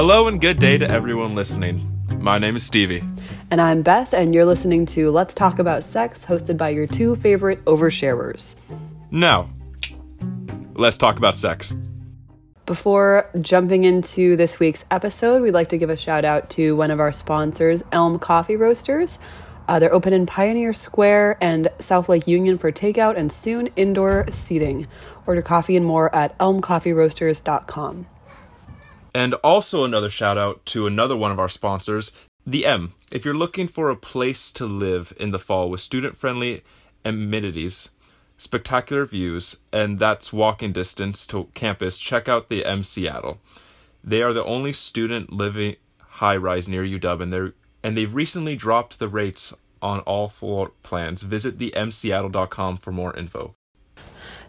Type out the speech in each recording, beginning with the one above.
Hello and good day to everyone listening. My name is Stevie. And I'm Beth, and you're listening to Let's Talk About Sex, hosted by your two favorite oversharers. Now, let's talk about sex. Before jumping into this week's episode, we'd like to give a shout out to one of our sponsors, Elm Coffee Roasters. Uh, they're open in Pioneer Square and South Lake Union for takeout and soon indoor seating. Order coffee and more at elmcoffeeroasters.com. And also another shout out to another one of our sponsors, The M. If you're looking for a place to live in the fall with student friendly amenities, spectacular views, and that's walking distance to campus, check out The M Seattle. They are the only student living high rise near UW, and they're and they've recently dropped the rates on all floor plans. Visit themseattle.com for more info.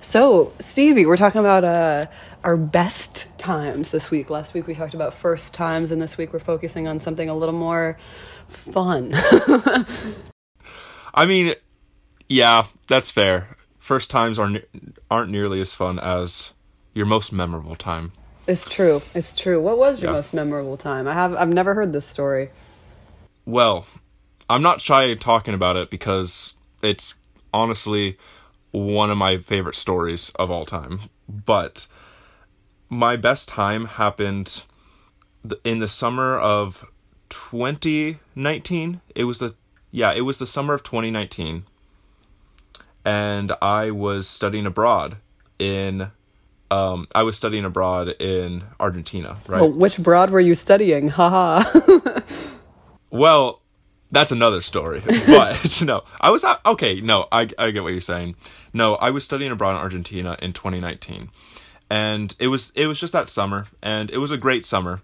So, Stevie, we're talking about uh, our best times this week. Last week we talked about first times, and this week we're focusing on something a little more fun. I mean, yeah, that's fair. First times aren't aren't nearly as fun as your most memorable time. It's true. It's true. What was your Yeah. most memorable time? I have I've never heard this story. Well, I'm not shy talking about it because it's honestly one of my favorite stories of all time. But my best time happened in the summer of 2019. It was the yeah, it was the summer of 2019. And I was studying abroad in um I was studying abroad in Argentina, right? Oh, which broad were you studying? Haha. Well, that's another story. But no, I was not okay. No, I I get what you're saying. No, I was studying abroad in Argentina in 2019, and it was it was just that summer, and it was a great summer,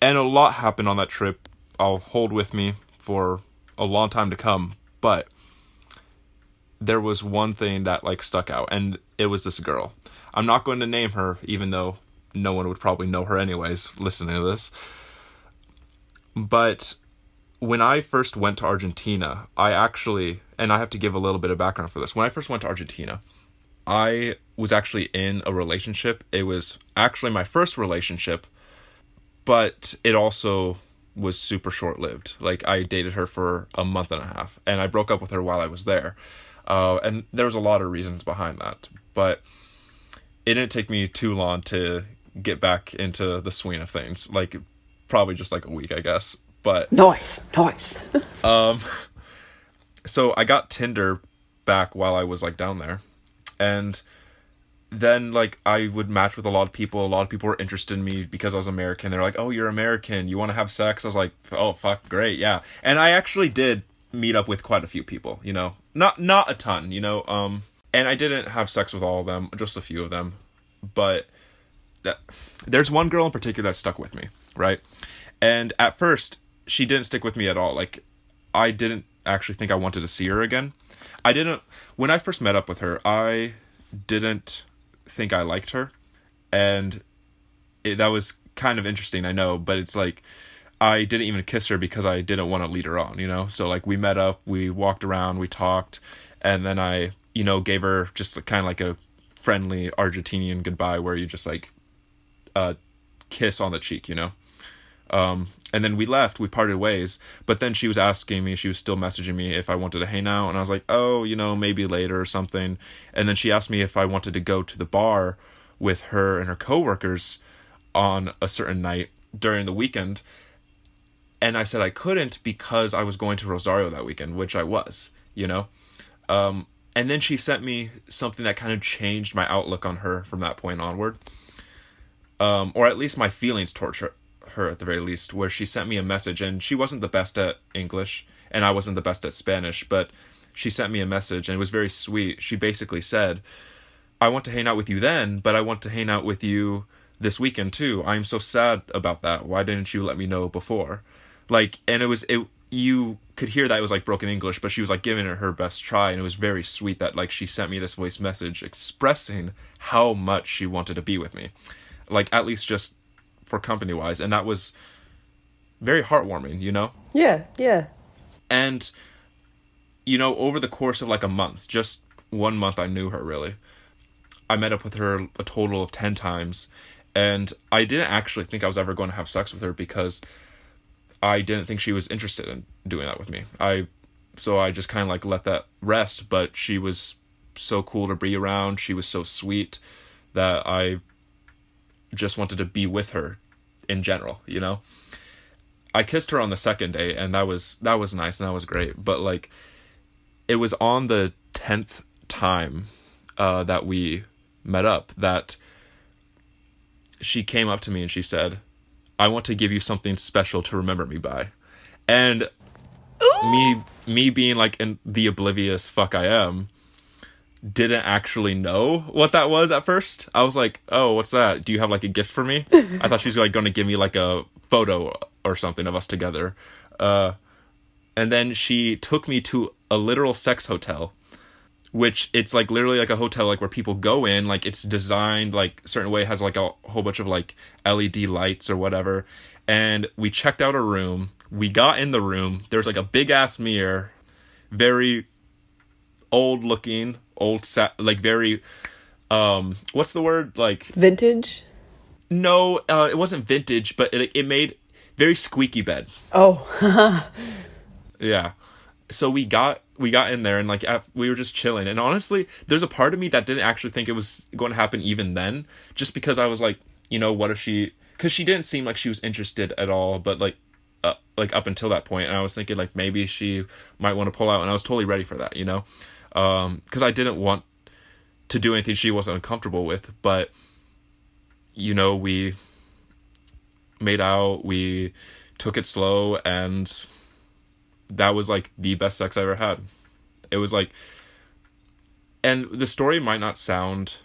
and a lot happened on that trip. I'll hold with me for a long time to come, but there was one thing that like stuck out, and it was this girl. I'm not going to name her, even though no one would probably know her anyways. Listening to this, but when I first went to Argentina, I actually, and I have to give a little bit of background for this. When I first went to Argentina, I was actually in a relationship. It was actually my first relationship, but it also was super short lived. Like, I dated her for a month and a half, and I broke up with her while I was there. Uh, and there was a lot of reasons behind that, but it didn't take me too long to get back into the swing of things. Like, probably just like a week, I guess. But noise. nice. so I got Tinder back while I was like down there. And then like I would match with a lot of people. A lot of people were interested in me because I was American. They're like, "Oh, you're American. You want to have sex?" I was like, "Oh, fuck, great. Yeah." And I actually did meet up with quite a few people, you know. Not not a ton, you know. Um and I didn't have sex with all of them, just a few of them. But that, there's one girl in particular that stuck with me, right? And at first, she didn't stick with me at all. Like, I didn't actually think I wanted to see her again. I didn't, when I first met up with her, I didn't think I liked her. And it, that was kind of interesting, I know, but it's like, I didn't even kiss her because I didn't want to lead her on, you know? So, like, we met up, we walked around, we talked, and then I, you know, gave her just kind of like a friendly Argentinian goodbye where you just like, uh, kiss on the cheek, you know? Um, and then we left, we parted ways, but then she was asking me, she was still messaging me if I wanted to hang out, and I was like, oh, you know, maybe later or something. And then she asked me if I wanted to go to the bar with her and her coworkers on a certain night during the weekend. And I said I couldn't because I was going to Rosario that weekend, which I was, you know? Um, and then she sent me something that kind of changed my outlook on her from that point onward. Um, or at least my feelings towards her, her at the very least, where she sent me a message and she wasn't the best at English and I wasn't the best at Spanish, but she sent me a message and it was very sweet. She basically said, I want to hang out with you then, but I want to hang out with you this weekend too. I'm so sad about that. Why didn't you let me know before? Like, and it was, it, you could hear that it was like broken English, but she was like giving it her best try. And it was very sweet that like she sent me this voice message expressing how much she wanted to be with me. Like, at least just for company wise. And that was very heartwarming, you know? Yeah, yeah. And, you know, over the course of like a month, just one month I knew her really. I met up with her a total of 10 times. And I didn't actually think I was ever going to have sex with her because I didn't think she was interested in doing that with me. I so I just kind of like let that rest, but she was so cool to be around. She was so sweet that I just wanted to be with her in general, you know. I kissed her on the second day and that was that was nice and that was great, but like it was on the 10th time uh that we met up that she came up to me and she said, "I want to give you something special to remember me by." And me me being like in the oblivious fuck I am, didn't actually know what that was at first. I was like, "Oh, what's that? Do you have like a gift for me?" I thought she was like going to give me like a photo or something of us together. Uh, and then she took me to a literal sex hotel, which it's like literally like a hotel like where people go in. Like it's designed like certain way, has like a whole bunch of like LED lights or whatever. And we checked out a room. We got in the room. There's like a big ass mirror, very old looking, old sa- like very um what's the word? Like Vintage? no uh it wasn't vintage but it it made very squeaky bed. Oh, yeah. So we got we got in there and like we were just chilling. And honestly there's a part of me that didn't actually think it was going to happen even then just because i was like you know what if she because she didn't seem like she was interested at all but like uh, like up until that point and i was thinking like maybe she might want to pull out and i was totally ready for that you know um because i didn't want to do anything she wasn't uncomfortable with but you know we made out we took it slow and that was like the best sex I ever had. It was like, and the story might not sound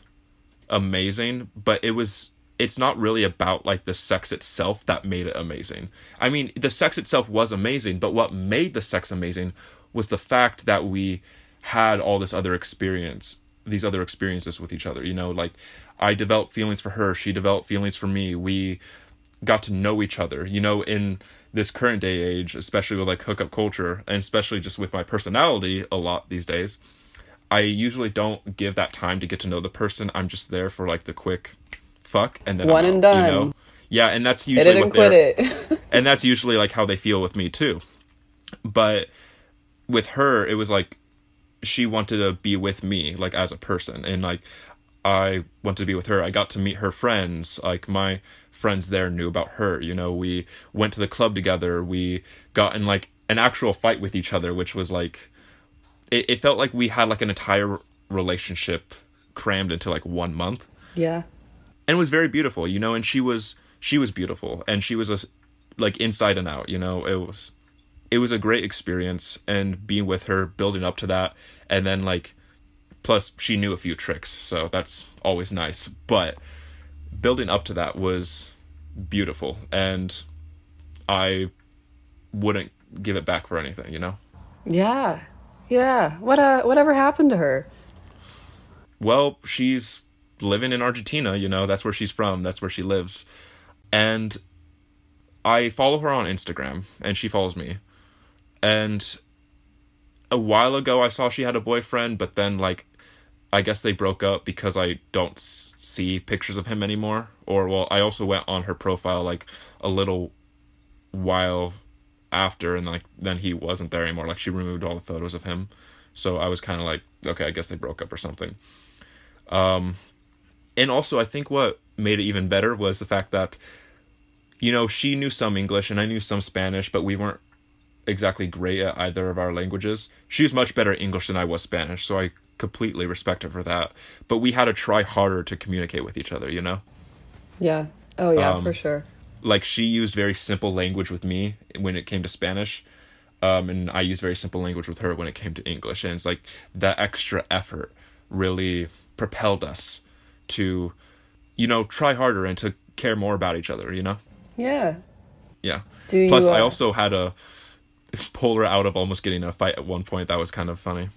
amazing, but it was. It's not really about like the sex itself that made it amazing. I mean, the sex itself was amazing, but what made the sex amazing was the fact that we had all this other experience, these other experiences with each other. You know, like I developed feelings for her, she developed feelings for me. We got to know each other. You know, in this current day age, especially with like hookup culture, and especially just with my personality a lot these days, I usually don't give that time to get to know the person. I'm just there for like the quick fuck and then One I'm and out, done. You know? Yeah, and that's usually what they're and that's usually like how they feel with me too. But with her, it was like she wanted to be with me, like as a person, and like I wanted to be with her. I got to meet her friends. Like my friends there knew about her. You know, we went to the club together. We got in like an actual fight with each other, which was like it, it felt like we had like an entire relationship crammed into like one month yeah. and it was very beautiful you know and she was she was beautiful and she was a like inside and out you know it was it was a great experience and being with her building up to that and then like plus she knew a few tricks so that's always nice but building up to that was beautiful and i wouldn't give it back for anything you know Yeah. Yeah. What uh whatever happened to her? well, she's living in Argentina, you know, that's where she's from, that's where she lives. And I follow her on Instagram and she follows me. And a while ago I saw she had a boyfriend, but then like I guess they broke up because I don't see pictures of him anymore. Or well, I also went on her profile like a little while after and like then he wasn't there anymore. Like she removed all the photos of him. So I was kind of like, okay, I guess they broke up or something. Um, and also, I think what made it even better was the fact that, you know, she knew some English and I knew some Spanish, but we weren't exactly great at either of our languages. She's much better at English than I was Spanish, so I completely respect her for that. But we had to try harder to communicate with each other, you know? Yeah. Oh yeah, Um, for sure. Like, she used very simple language with me when it came to Spanish. Um, and I used very simple language with her when it came to English. And it's like that extra effort really propelled us to, you know, try harder and to care more about each other, you know? Yeah. Yeah. Do you, Plus, I uh, also had a pull her out of almost getting in a fight at one point. That was kind of funny.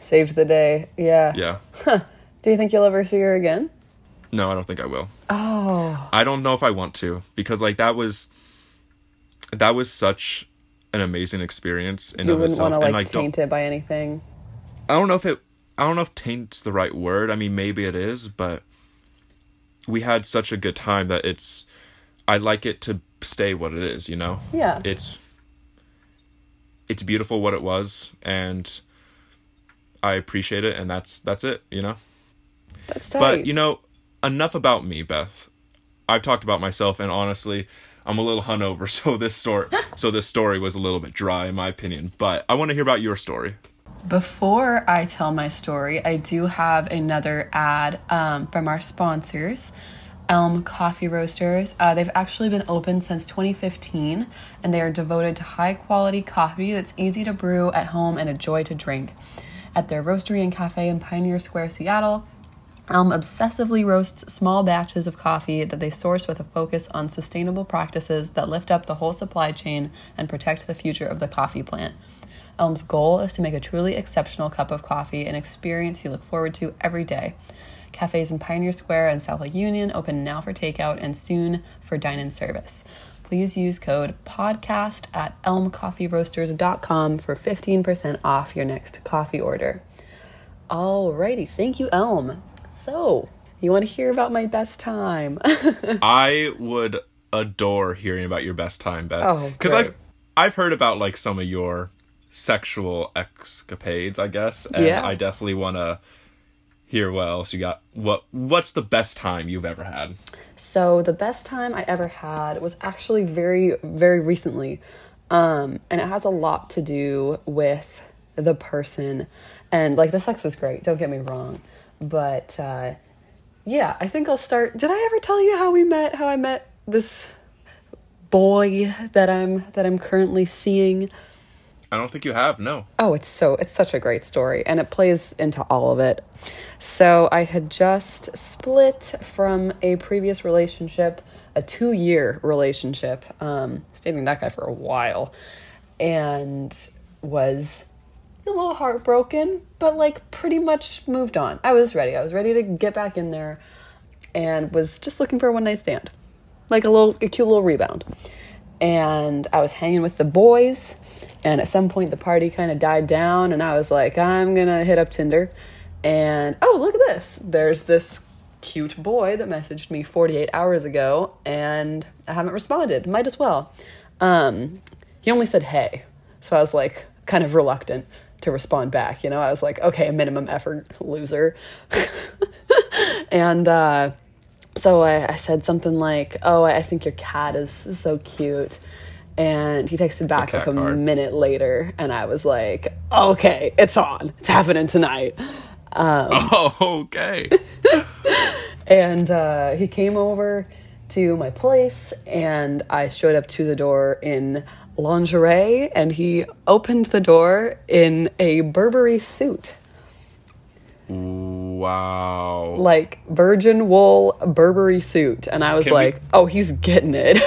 Saved the day. Yeah. Yeah. Do you think you'll ever see her again? No, I don't think I will. Oh. I don't know if I want to because like that was that was such an amazing experience in You of wouldn't itself. want to and like like don't, taint it by anything. I don't know if it I don't know if taint's the right word. I mean maybe it is, but we had such a good time that it's I like it to stay what it is, you know? Yeah. It's it's beautiful what it was and I appreciate it and that's that's it, you know? That's tight. But you know, enough about me, Beth. I've talked about myself and honestly, I'm a little hungover, so this story so this story was a little bit dry in my opinion. But I want to hear about your story. Before I tell my story, I do have another ad um, from our sponsors, Elm Coffee Roasters. Uh, they've actually been open since 2015, and they are devoted to high quality coffee that's easy to brew at home and a joy to drink. At their roastery and cafe in Pioneer Square, Seattle, Elm obsessively roasts small batches of coffee that they source with a focus on sustainable practices that lift up the whole supply chain and protect the future of the coffee plant. Elm's goal is to make a truly exceptional cup of coffee an experience you look forward to every day. Cafes in Pioneer Square and South Lake Union open now for takeout and soon for dine in service. Please use code PODCAST at elmcoffeeroasters.com for 15% off your next coffee order. Alrighty, thank you, Elm. So, you want to hear about my best time? I would adore hearing about your best time, Beth. Oh, because great. I've I've heard about like some of your sexual escapades, I guess, and Yeah. I definitely want to hear what else you got. What What's the best time you've ever had? So the best time I ever had was actually very, very recently. Um, and it has a lot to do with the person. And like the sex is great, don't get me wrong. But uh, yeah, I think I'll start. Did I ever tell you how we met? How I met this boy that I'm that I'm currently seeing? I don't think you have. No. Oh, it's so it's such a great story and it plays into all of it. So, I had just split from a previous relationship, a 2-year relationship. Um dating that guy for a while and was a little heartbroken, but like pretty much moved on. I was ready. I was ready to get back in there and was just looking for a one night stand. Like a little a cute little rebound. And I was hanging with the boys and at some point the party kind of died down and I was like, I'm to hit up Tinder. And oh, look at this. There's this cute boy that messaged me 48 hours ago and I haven't responded. Might as well. Um, he only said hey. So I was like kind of reluctant to respond back, you know. I was like, okay, a minimum effort, loser. and uh so I, I said something like, "Oh, I think your cat is so cute," and he texted back like a card. minute later, and I was like, "Okay, it's on. It's happening tonight." Oh, okay. And uh, he came over to my place, and I showed up to the door in lingerie, and he opened the door in a Burberry suit, wow. like virgin wool Burberry suit, and I was Can we- like, "Oh, he's getting it."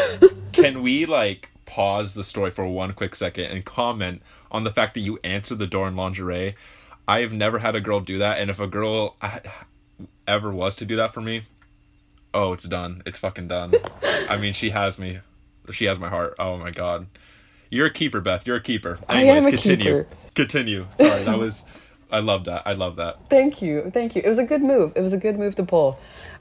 Can we like pause the story for one quick second and comment on the fact that you answered the door in lingerie? I have never had a girl do that, and if a girl ever was to do that for me, oh, it's done. It's fucking done. I mean, she has me. She has my heart. Oh my god. You're a keeper, Beth. You're a keeper. I am a continue. keeper. Continue. Sorry, that was. I love that. I love that. Thank you. Thank you. It was a good move. It was a good move to pull.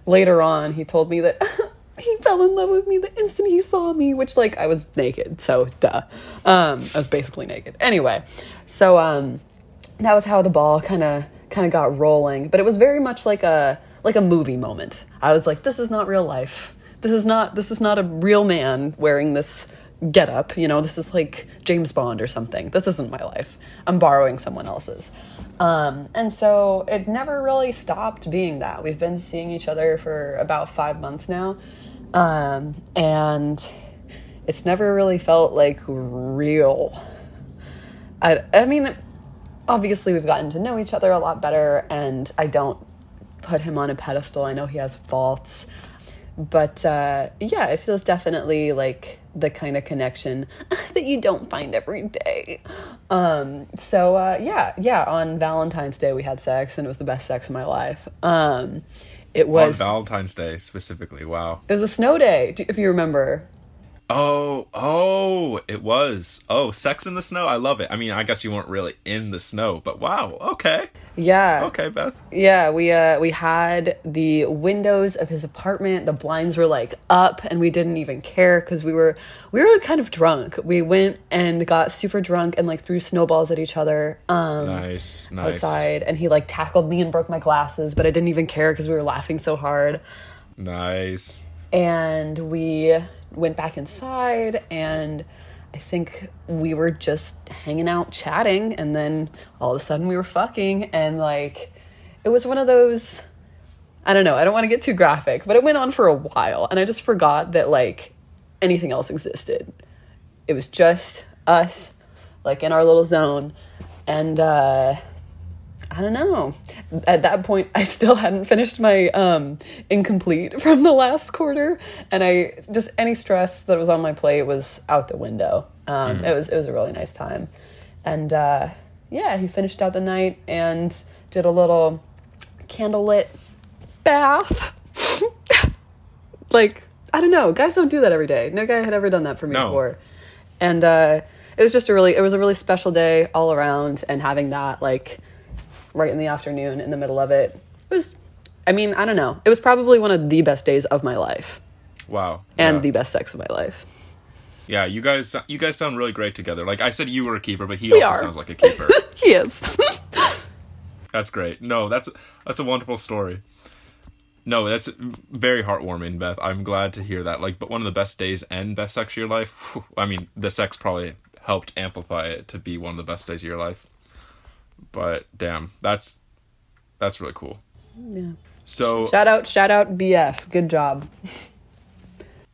Later on, he told me that he fell in love with me the instant he saw me, which like I was naked, so duh. Um I was basically naked. Anyway, so um that was how the ball kind of kind of got rolling, but it was very much like a like a movie moment. I was like this is not real life. This is not this is not a real man wearing this get up, you know, this is like James Bond or something. This isn't my life. I'm borrowing someone else's. Um, and so it never really stopped being that. We've been seeing each other for about five months now. Um, and it's never really felt like real. I, I mean, obviously we've gotten to know each other a lot better, and I don't put him on a pedestal. I know he has faults, but uh, yeah, it feels definitely like the kind of connection that you don't find every day. Um, so uh, yeah, yeah. On Valentine's Day, we had sex, and it was the best sex of my life. Um, it On was Valentine's Day specifically. Wow. it was a snow day, if you remember. Oh, oh, it was. Oh, Sex in the Snow. I love it. I mean, I guess you weren't really in the snow, but wow. Okay. Yeah. Okay, Beth. Yeah, we uh we had the windows of his apartment, the blinds were like up and we didn't even care cuz we were we were kind of drunk. We went and got super drunk and like threw snowballs at each other um Nice. Nice. outside and he like tackled me and broke my glasses, but I didn't even care cuz we were laughing so hard. Nice. and we went back inside and I think we were just hanging out chatting and then all of a sudden we were fucking and like it was one of those I don't know, I don't want to get too graphic, but it went on for a while and I just forgot that like anything else existed. It was just us like in our little zone and uh I don't know. At that point, I still hadn't finished my um, incomplete from the last quarter, and I just any stress that was on my plate was out the window. Um, It was it was a really nice time, and uh, yeah, he finished out the night and did a little candlelit bath. like I don't know, guys don't do that every day. No guy had ever done that for me No. before, and uh, it was just a really it was a really special day all around, and having that like right in the afternoon in the middle of it. It was, I mean, I don't know. It was probably one of the best days of my life Wow. and yeah. the best sex of my life. yeah, you guys, you guys sound really great together. Like I said, you were a keeper, but he We also are. sounds like a keeper. He is. that's great. No, that's that's a wonderful story. No, that's very heartwarming, Beth. I'm glad to hear that. Like, but one of the best days and best sex of your life. I mean, the sex probably helped amplify it to be one of the best days of your life. But damn, that's that's really cool. yeah. So Shout out, shout out, BF. Good job.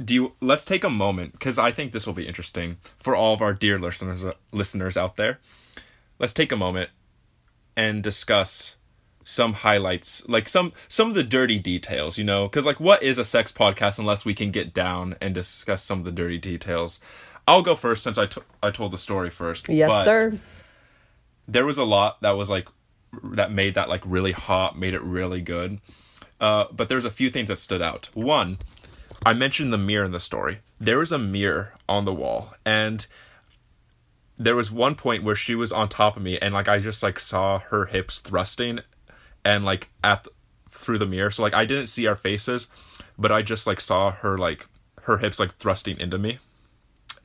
do you let's take a moment because i think this will be interesting for all of our dear listeners listeners out there let's take a moment and discuss some highlights like some some of the dirty details you know because like what is a sex podcast unless we can get down and discuss some of the dirty details i'll go first since I I told the story first Yes, but sir. There was a lot that was like that made that like really hot made it really good. Uh, but there's a few things that stood out. One i mentioned the mirror in the story. There was a mirror on the wall and there was one point where she was on top of me and like i just like saw her hips thrusting and like at the, through the mirror. So like i didn't see our faces but i just like saw her like her hips like thrusting into me.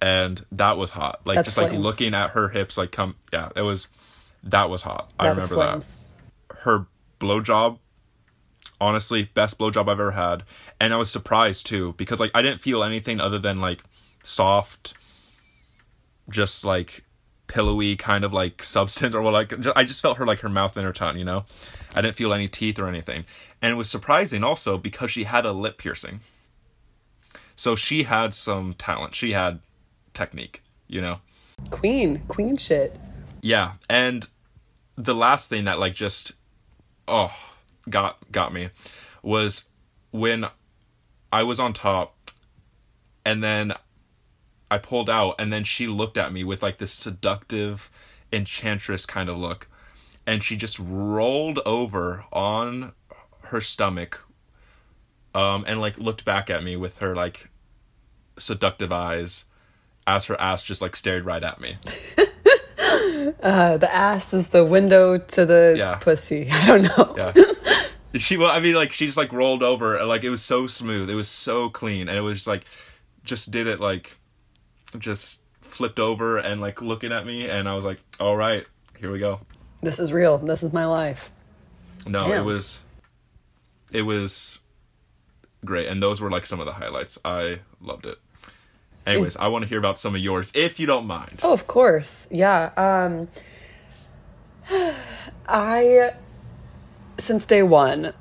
And that was hot. Like That's just like looking at her hips like come yeah it was that was hot. I That was remember that. her blowjob honestly best blowjob i've ever had. And i was surprised too because like i didn't feel anything other than like soft just like pillowy kind of like substance or what like i just felt her like her mouth and her tongue you know? I didn't feel any teeth or anything. And it was surprising also because she had a lip piercing. So she had some talent. She had technique you know? Queen. Queen shit. Yeah, and the last thing that like just oh got got me was when I was on top and then I pulled out and then she looked at me with like this seductive enchantress kind of look and she just rolled over on her stomach um and like looked back at me with her like seductive eyes as her ass just like stared right at me. Uh, the ass is the window to the Yeah. pussy. I don't know. Yeah. she well, I mean like she just like rolled over and like it was so smooth. It was so clean and it was just like just did it like just flipped over and like looking at me and I was like, "All right, here we go." This is real. This is my life. No, Damn. it was it was great and those were like some of the highlights. I loved it. Anyways, I want to hear about some of yours if you don't mind. Oh, of course. Yeah. Um I since day 1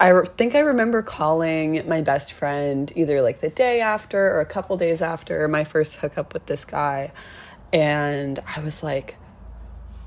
I re- think I remember calling my best friend either like the day after or a couple days after my first hookup with this guy and I was like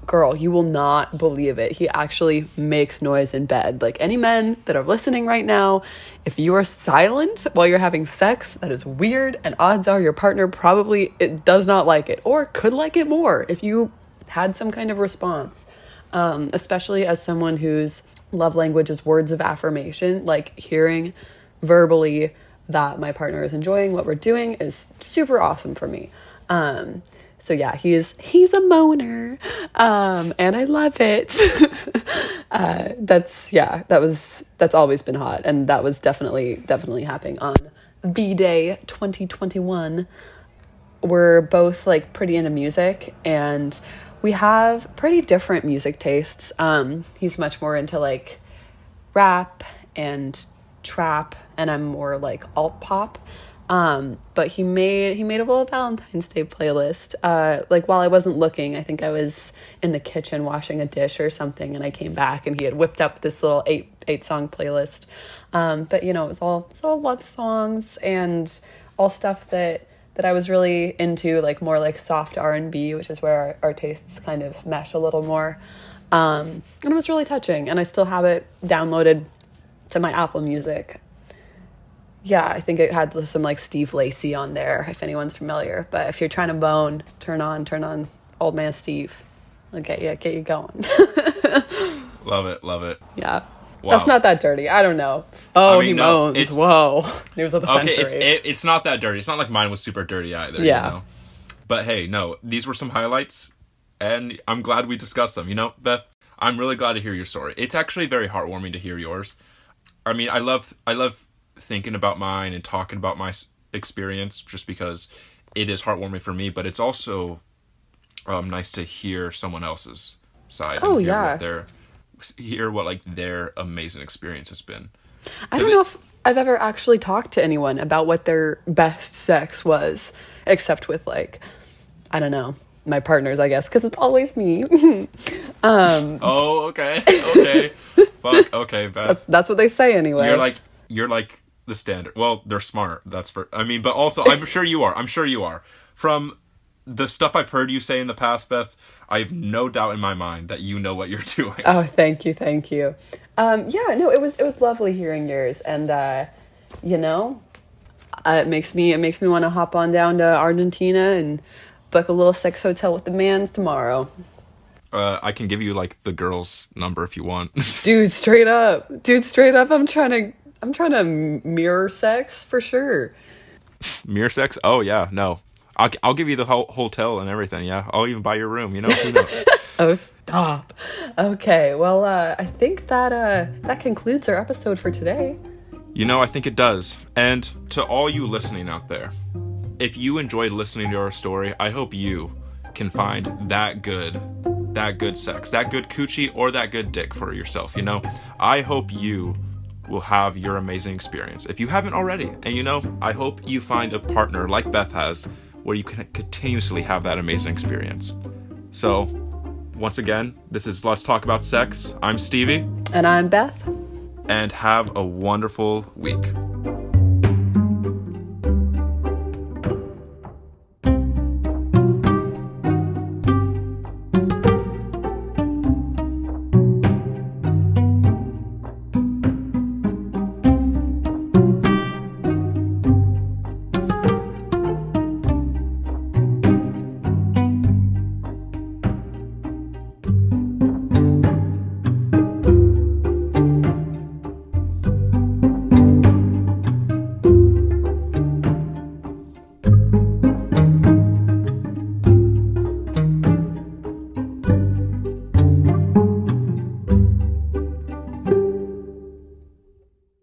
girl, you will not believe it. He actually makes noise in bed. Like any men that are listening right now, if you are silent while you're having sex, that is weird, and odds are your partner probably it does not like it or could like it more if you had some kind of response. Um, especially as someone whose love language is words of affirmation, like hearing verbally that my partner is enjoying what we're doing is super awesome for me. Um, so yeah, he's he's a moaner, um, and I love it. uh, that's yeah, that was that's always been hot, and that was definitely definitely happening on V Day 2021. We're both like pretty into music, and we have pretty different music tastes. Um, he's much more into like rap and trap, and I'm more like alt pop. Um, but he made he made a little Valentine's Day playlist. Uh, like while I wasn't looking, I think I was in the kitchen washing a dish or something, and I came back and he had whipped up this little eight eight song playlist. Um, but you know, it was all it's all love songs and all stuff that that I was really into, like more like soft R and B, which is where our, our, tastes kind of mesh a little more. Um, and it was really touching, and I still have it downloaded to my Apple Music yeah, I think it had some like Steve Lacy on there, if anyone's familiar. But if you're trying to bone, turn on, turn on Old Man Steve. I'll get you, get you going. love it, love it. Yeah. Wow. That's not that dirty. I don't know. Oh, I mean, he no, moans. Whoa. News of the okay, century. It's, it, it's not that dirty. It's not like mine was super dirty either. Yeah. You know? But hey, no, these were some highlights, and I'm glad we discussed them. You know, Beth, I'm really glad to hear your story. It's actually very heartwarming to hear yours. I mean, I love, I love thinking about mine and talking about my experience just because it is heartwarming for me, but it's also um, nice to hear someone else's side. Oh yeah, what their hear what like their amazing experience has been. I don't know if I've ever actually talked to anyone about what their best sex was, except with like, I don't know, my partners, I guess, because it's always me. um, oh, okay, okay, fuck, okay, Beth. That's, that's, what they say anyway. You're like, you're like the standard. Well, they're smart. That's for. I mean, but also, I'm sure you are. I'm sure you are. From the stuff I've heard you say in the past, Beth, I have no doubt in my mind that you know what you're doing. Oh, thank you, thank you. Um, yeah, no, it was it was lovely hearing yours, and uh, you know, uh, it makes me it makes me want to hop on down to Argentina and book a little sex hotel with the mans tomorrow. Uh, I can give you like the girl's number if you want. Dude, straight up. Dude, straight up. I'm trying to I'm trying to mirror sex for sure. Mirror sex? Oh yeah, no. I'll I'll give you the whole hotel and everything. Yeah, I'll even buy your room. You know. oh stop. Okay, well, uh, I think that uh, that concludes our episode for today. You know, I think it does. And to all you listening out there, if you enjoyed listening to our story, I hope you can find that good, that good sex, that good coochie, or that good dick for yourself. You know, I hope you will have your amazing experience. If you haven't already, and you know, I hope you find a partner like Beth has where you can continuously have that amazing experience. So, once again, this is Let's Talk About Sex. I'm Stevie. And I'm Beth. And have a wonderful week.